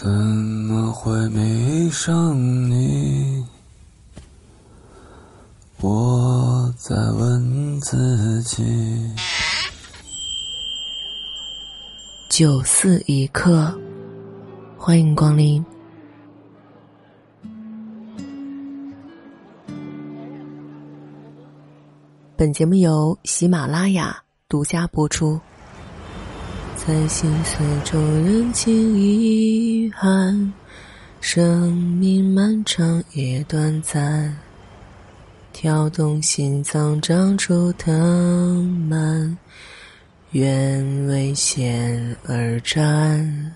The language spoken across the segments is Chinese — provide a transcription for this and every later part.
怎么会迷上你？我在问自己。九四一刻，欢迎光临。本节目由喜马拉雅独家播出。在心碎中认清遗憾，生命漫长也短暂。跳动心脏长出藤蔓，愿为险而战。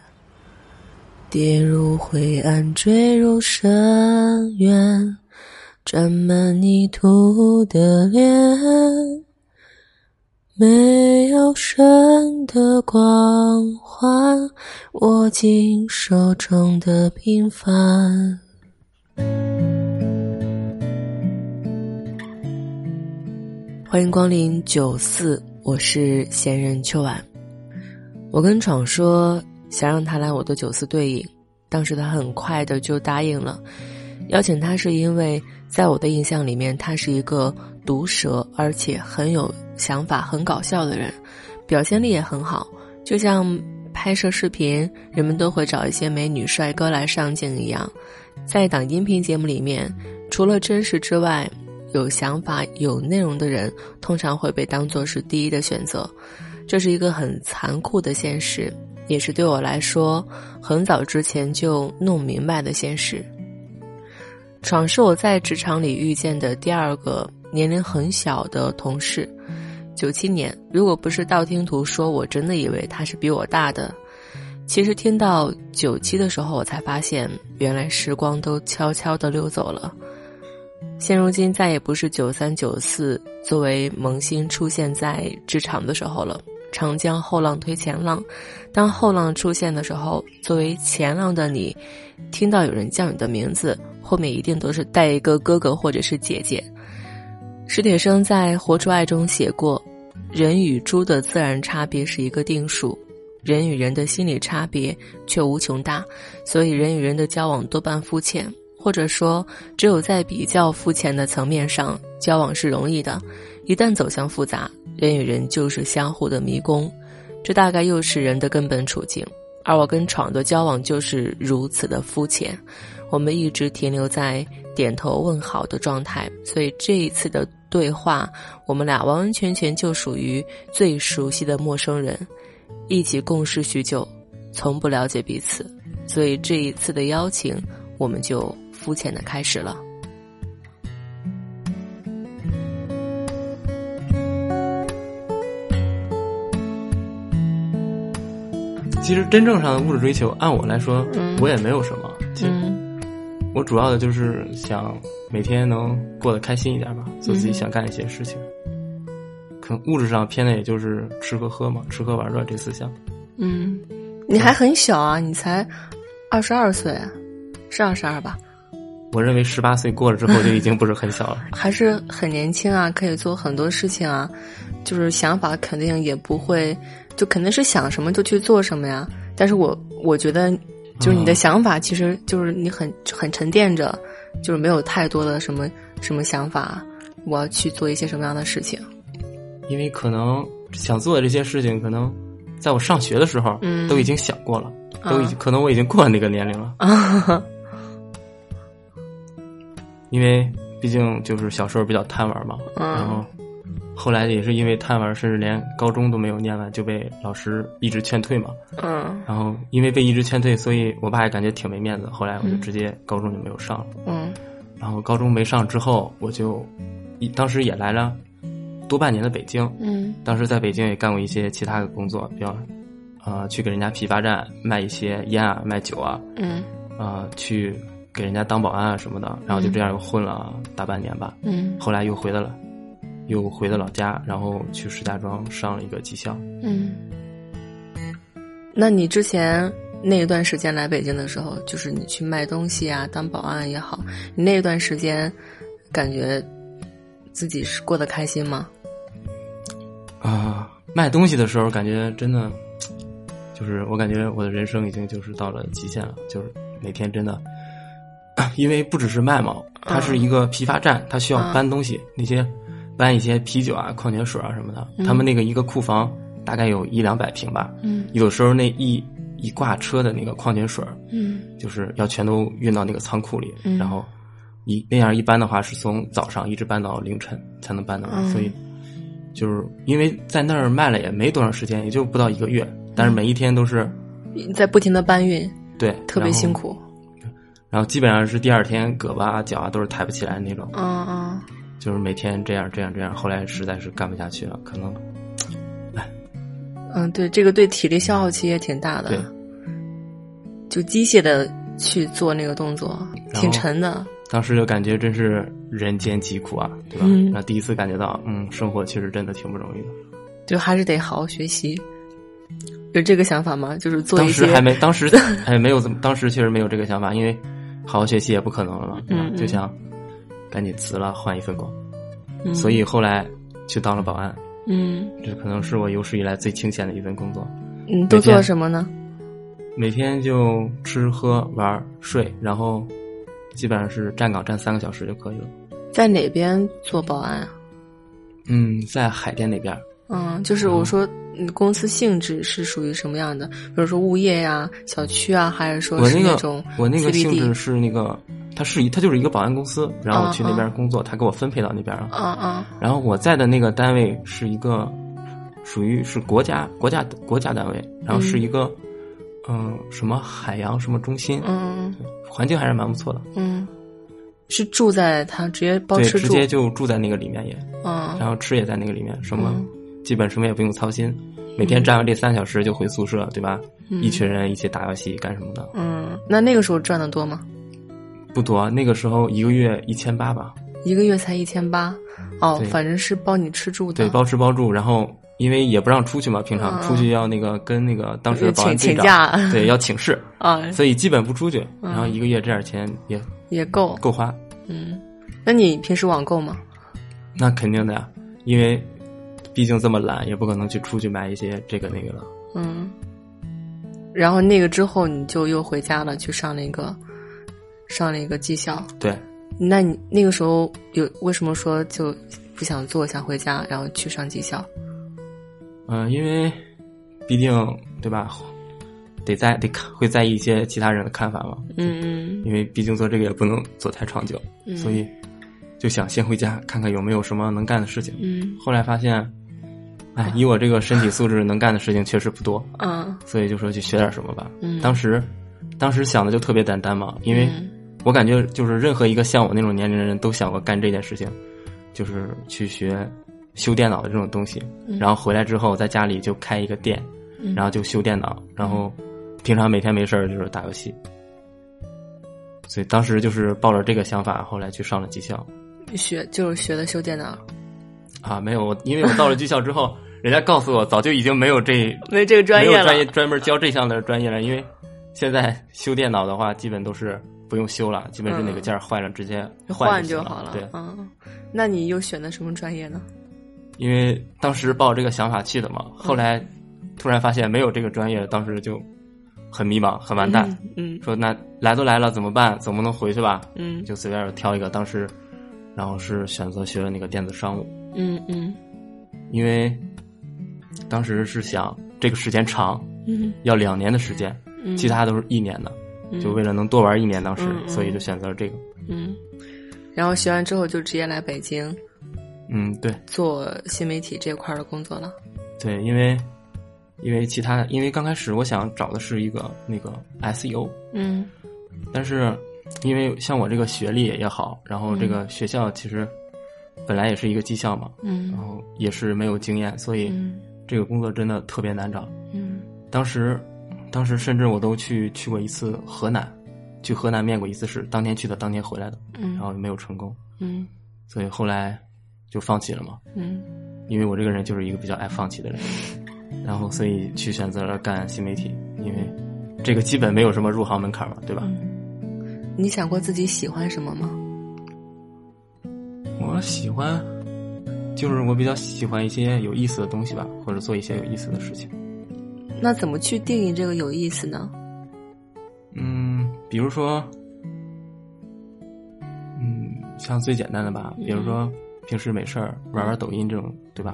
跌入灰暗，坠入深渊，沾满泥土的脸。没有神的光环，握紧手中的平凡。欢迎光临九四，我是闲人秋晚。我跟闯说想让他来我的九四对影，当时他很快的就答应了。邀请他是因为在我的印象里面，他是一个毒舌而且很有。想法很搞笑的人，表现力也很好。就像拍摄视频，人们都会找一些美女帅哥来上镜一样，在档音频节目里面，除了真实之外，有想法、有内容的人通常会被当做是第一的选择。这是一个很残酷的现实，也是对我来说很早之前就弄明白的现实。闯是我在职场里遇见的第二个年龄很小的同事。九七年，如果不是道听途说，我真的以为他是比我大的。其实听到九七的时候，我才发现，原来时光都悄悄地溜走了。现如今，再也不是九三九四作为萌新出现在职场的时候了。长江后浪推前浪，当后浪出现的时候，作为前浪的你，听到有人叫你的名字，后面一定都是带一个哥哥或者是姐姐。史铁生在《活出爱》中写过：“人与猪的自然差别是一个定数，人与人的心理差别却无穷大，所以人与人的交往多半肤浅，或者说，只有在比较肤浅的层面上交往是容易的，一旦走向复杂，人与人就是相互的迷宫。这大概又是人的根本处境。而我跟闯的交往就是如此的肤浅，我们一直停留在点头问好的状态，所以这一次的。”对话，我们俩完完全全就属于最熟悉的陌生人，一起共事许久，从不了解彼此，所以这一次的邀请，我们就肤浅的开始了。其实真正上的物质追求，按我来说，我也没有什么。其实，我主要的就是想。每天能过得开心一点吧，做自己想干一些事情。可能物质上偏的也就是吃喝喝嘛，吃喝玩乐这四项。嗯，你还很小啊，你才二十二岁，是二十二吧？我认为十八岁过了之后就已经不是很小了，还是很年轻啊，可以做很多事情啊。就是想法肯定也不会，就肯定是想什么就去做什么呀。但是我我觉得，就是你的想法，其实就是你很很沉淀着。就是没有太多的什么什么想法，我要去做一些什么样的事情？因为可能想做的这些事情，可能在我上学的时候，嗯，都已经想过了，都已经可能我已经过了那个年龄了。啊因为毕竟就是小时候比较贪玩嘛，然后后来也是因为贪玩，甚至连高中都没有念完，就被老师一直劝退嘛。嗯，然后因为被一直劝退，所以我爸也感觉挺没面子。后来我就直接高中就没有上了。嗯。然后高中没上之后，我就，当时也来了多半年的北京。嗯，当时在北京也干过一些其他的工作，比方，呃，去给人家批发站卖一些烟啊，卖酒啊。嗯，啊，去给人家当保安啊什么的。然后就这样又混了大半年吧。嗯，后来又回来了，又回了老家，然后去石家庄上了一个技校。嗯，那你之前？那一段时间来北京的时候，就是你去卖东西啊，当保安也好，你那一段时间，感觉自己是过得开心吗？啊，卖东西的时候感觉真的就是我感觉我的人生已经就是到了极限了，就是每天真的，因为不只是卖嘛，它是一个批发站，它需要搬东西，那些搬一些啤酒啊、矿泉水啊什么的，他们那个一个库房大概有一两百平吧，嗯，有时候那一一挂车的那个矿泉水，嗯，就是要全都运到那个仓库里，嗯，然后一那样一搬的话，是从早上一直搬到凌晨才能搬的，所以就是因为在那儿卖了也没多长时间，也就不到一个月。但是每一天都是在不停的搬运，对，特别辛苦。然后基本上是第二天胳膊啊、脚啊都是抬不起来那种。嗯嗯。就是每天这样这样这样，后来实在是干不下去了，可能，哎。嗯，对，这个对体力消耗其实也挺大的。对。就机械的去做那个动作，挺沉的。当时就感觉真是人间疾苦啊，对吧？嗯。那第一次感觉到，嗯，生活其实真的挺不容易的。就还是得好好学习。有这个想法吗？就是做当时还没，当时 还没有怎么，当时确实没有这个想法，因为好好学习也不可能了嘛，嗯，就想赶紧辞了，换一份工，嗯，所以后来去当了保安，嗯，这可能是我有史以来最清闲的一份工作。嗯，都做什么呢？每天就吃喝玩睡，然后基本上是站岗站三个小时就可以了。在哪边做保安啊？嗯，在海淀那边。嗯，就是我说。公司性质是属于什么样的？比如说物业呀、小区啊，还是说是那种我那个性质是那个，它是一，他就是一个保安公司，然后我去那边工作，他给我分配到那边了。嗯嗯。然后我在的那个单位是一个，属于是国家国家国家单位，然后是一个，嗯，什么海洋什么中心，嗯，环境还是蛮不错的。嗯，是住在他直接包吃住，直接就住在那个里面也，嗯，然后吃也在那个里面，什么。基本什么也不用操心，每天站完这三小时就回宿舍，对吧？一群人一起打游戏干什么的？嗯，那那个时候赚的多吗？不多，那个时候一个月一千八吧。一个月才一千八，哦，反正是包你吃住的。对，包吃包住，然后因为也不让出去嘛，平常出去要那个跟那个当时的保安请假，对，要请示啊，所以基本不出去。然后一个月这点钱也也够够花。嗯，那你平时网购吗？那肯定的呀，因为。毕竟这么懒，也不可能去出去买一些这个那个了。嗯，然后那个之后你就又回家了，去上那个上了一个技校。对，那你那个时候有为什么说就不想做，想回家，然后去上技校？嗯，因为毕竟对吧，得在得看会在意一些其他人的看法嘛。嗯嗯。因为毕竟做这个也不能做太长久，所以就想先回家看看有没有什么能干的事情。嗯。后来发现。哎，以我这个身体素质，能干的事情确实不多。嗯，所以就说去学点什么吧。嗯，当时，当时想的就特别简单嘛，因为我感觉就是任何一个像我那种年龄的人都想过干这件事情，就是去学修电脑的这种东西。然后回来之后，在家里就开一个店，然后就修电脑，然后平常每天没事儿就是打游戏。所以当时就是抱着这个想法，后来去上了技校，学就是学的修电脑。啊，没有，因为我到了技校之后，人家告诉我早就已经没有这 没这个专业了，专业专门教这项的专业了。因为现在修电脑的话，基本都是不用修了，基本是哪个件坏了直接换就好了。对，嗯，那你又选的什么专业呢？因为当时抱这个想法去的嘛，后来突然发现没有这个专业，当时就很迷茫，很完蛋。嗯，说那来都来了怎么办？总不能回去吧？嗯，就随便挑一个，当时然后是选择学了那个电子商务。嗯嗯，因为当时是想这个时间长，嗯，要两年的时间，其他都是一年的，就为了能多玩一年，当时所以就选择了这个。嗯，然后学完之后就直接来北京，嗯，对，做新媒体这块的工作了。对，因为因为其他，因为刚开始我想找的是一个那个 SEO，嗯，但是因为像我这个学历也好，然后这个学校其实。本来也是一个技校嘛，嗯，然后也是没有经验，所以这个工作真的特别难找。嗯，当时，当时甚至我都去去过一次河南，去河南面过一次试，当天去的，当天回来的，嗯，然后没有成功，嗯，所以后来就放弃了嘛，嗯，因为我这个人就是一个比较爱放弃的人，然后所以去选择了干新媒体，因为这个基本没有什么入行门槛嘛，对吧？你想过自己喜欢什么吗？我喜欢，就是我比较喜欢一些有意思的东西吧，或者做一些有意思的事情。那怎么去定义这个有意思呢？嗯，比如说，嗯，像最简单的吧，比如说平时没事儿玩玩抖音这种，对吧？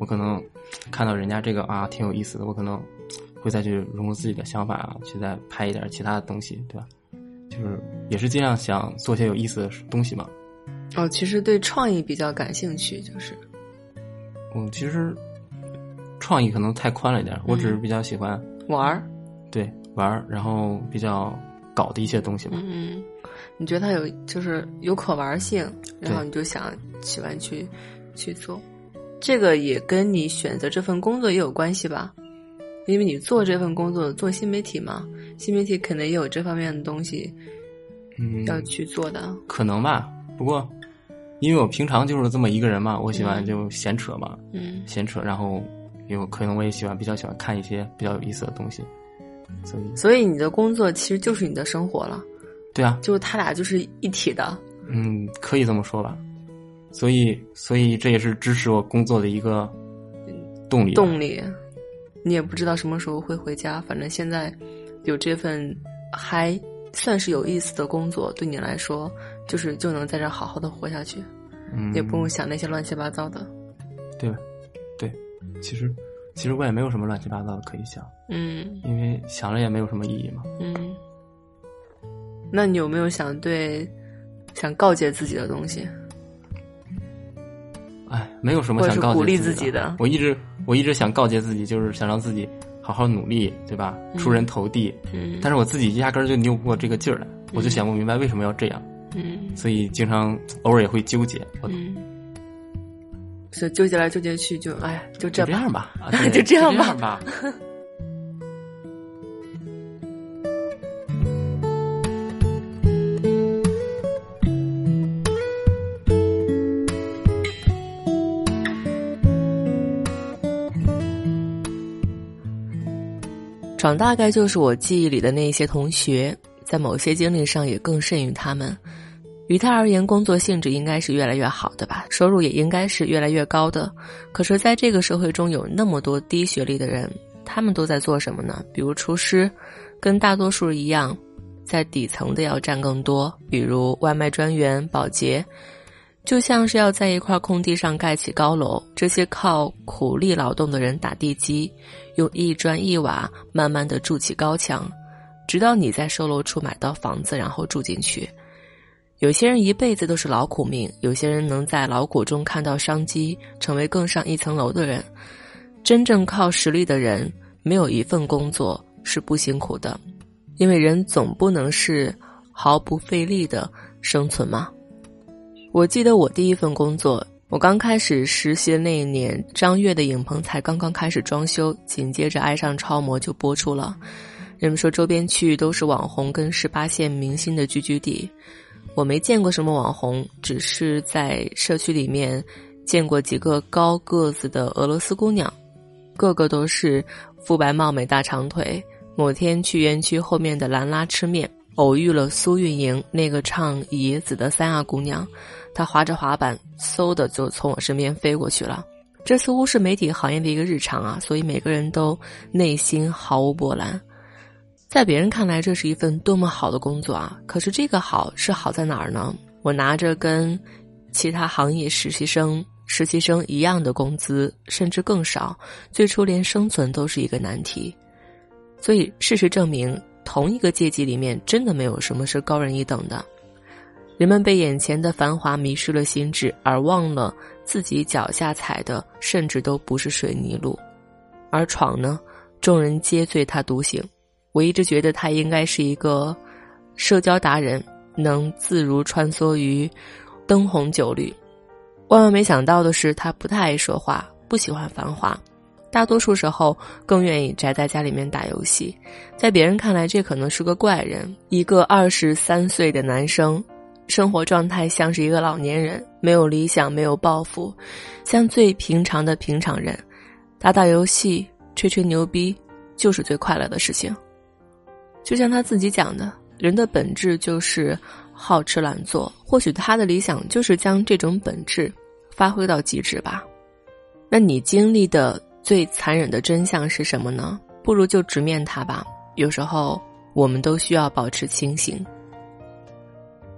我可能看到人家这个啊挺有意思的，我可能会再去融入自己的想法啊，去再拍一点其他的东西，对吧？就是也是尽量想做些有意思的东西嘛。哦，其实对创意比较感兴趣，就是。我其实创意可能太宽了一点，我只是比较喜欢玩儿，对玩儿，然后比较搞的一些东西嘛。嗯，你觉得它有就是有可玩性，然后你就想喜欢去去做，这个也跟你选择这份工作也有关系吧？因为你做这份工作做新媒体嘛，新媒体肯定也有这方面的东西，嗯，要去做的。可能吧，不过。因为我平常就是这么一个人嘛，我喜欢就闲扯嘛，嗯，闲扯，然后有可能我也喜欢比较喜欢看一些比较有意思的东西，所以所以你的工作其实就是你的生活了，对啊，就是他俩就是一体的，嗯，可以这么说吧，所以所以这也是支持我工作的一个动力动力，你也不知道什么时候会回家，反正现在有这份还算是有意思的工作，对你来说。就是就能在这好好的活下去，嗯，也不用想那些乱七八糟的，对，对，其实其实我也没有什么乱七八糟的可以想，嗯，因为想了也没有什么意义嘛，嗯，那你有没有想对想告诫自己的东西？哎，没有什么想告鼓励自己的。我一直我一直想告诫自己，就是想让自己好好努力，对吧？出人头地。嗯，但是我自己压根儿就扭不过这个劲儿来，我就想不明白为什么要这样。嗯，所以经常偶尔也会纠结。嗯，是纠结来纠结去，就哎，就这样吧，就这样吧。长大概就是我记忆里的那些同学。在某些经历上也更甚于他们，于他而言，工作性质应该是越来越好的吧，收入也应该是越来越高的。可是，在这个社会中有那么多低学历的人，他们都在做什么呢？比如厨师，跟大多数一样，在底层的要占更多；比如外卖专员、保洁，就像是要在一块空地上盖起高楼。这些靠苦力劳动的人打地基，用一砖一瓦慢慢的筑起高墙。直到你在售楼处买到房子，然后住进去。有些人一辈子都是劳苦命，有些人能在劳苦中看到商机，成为更上一层楼的人。真正靠实力的人，没有一份工作是不辛苦的，因为人总不能是毫不费力的生存嘛。我记得我第一份工作，我刚开始实习的那一年，张悦的影棚才刚刚开始装修，紧接着《爱上超模》就播出了。人们说周边区域都是网红跟十八线明星的聚居地，我没见过什么网红，只是在社区里面见过几个高个子的俄罗斯姑娘，个个都是肤白貌美大长腿。某天去园区后面的兰拉吃面，偶遇了苏运莹，那个唱《野子》的三亚姑娘，她滑着滑板，嗖的就从我身边飞过去了。这似乎是媒体行业的一个日常啊，所以每个人都内心毫无波澜。在别人看来，这是一份多么好的工作啊！可是这个好是好在哪儿呢？我拿着跟其他行业实习生、实习生一样的工资，甚至更少，最初连生存都是一个难题。所以事实证明，同一个阶级里面，真的没有什么是高人一等的。人们被眼前的繁华迷失了心智，而忘了自己脚下踩的甚至都不是水泥路。而闯呢，众人皆醉他独醒。我一直觉得他应该是一个社交达人，能自如穿梭于灯红酒绿。万万没想到的是，他不太爱说话，不喜欢繁华，大多数时候更愿意宅在家里面打游戏。在别人看来，这可能是个怪人。一个二十三岁的男生，生活状态像是一个老年人，没有理想，没有抱负，像最平常的平常人，打打游戏，吹吹牛逼，就是最快乐的事情。就像他自己讲的，人的本质就是好吃懒做。或许他的理想就是将这种本质发挥到极致吧。那你经历的最残忍的真相是什么呢？不如就直面它吧。有时候，我们都需要保持清醒。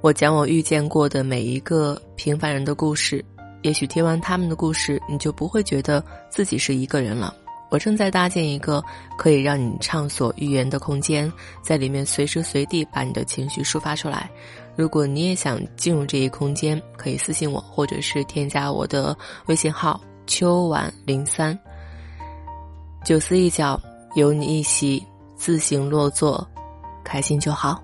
我讲我遇见过的每一个平凡人的故事，也许听完他们的故事，你就不会觉得自己是一个人了。我正在搭建一个可以让你畅所欲言的空间，在里面随时随地把你的情绪抒发出来。如果你也想进入这一空间，可以私信我，或者是添加我的微信号秋晚零三。九思一角，有你一席，自行落座，开心就好。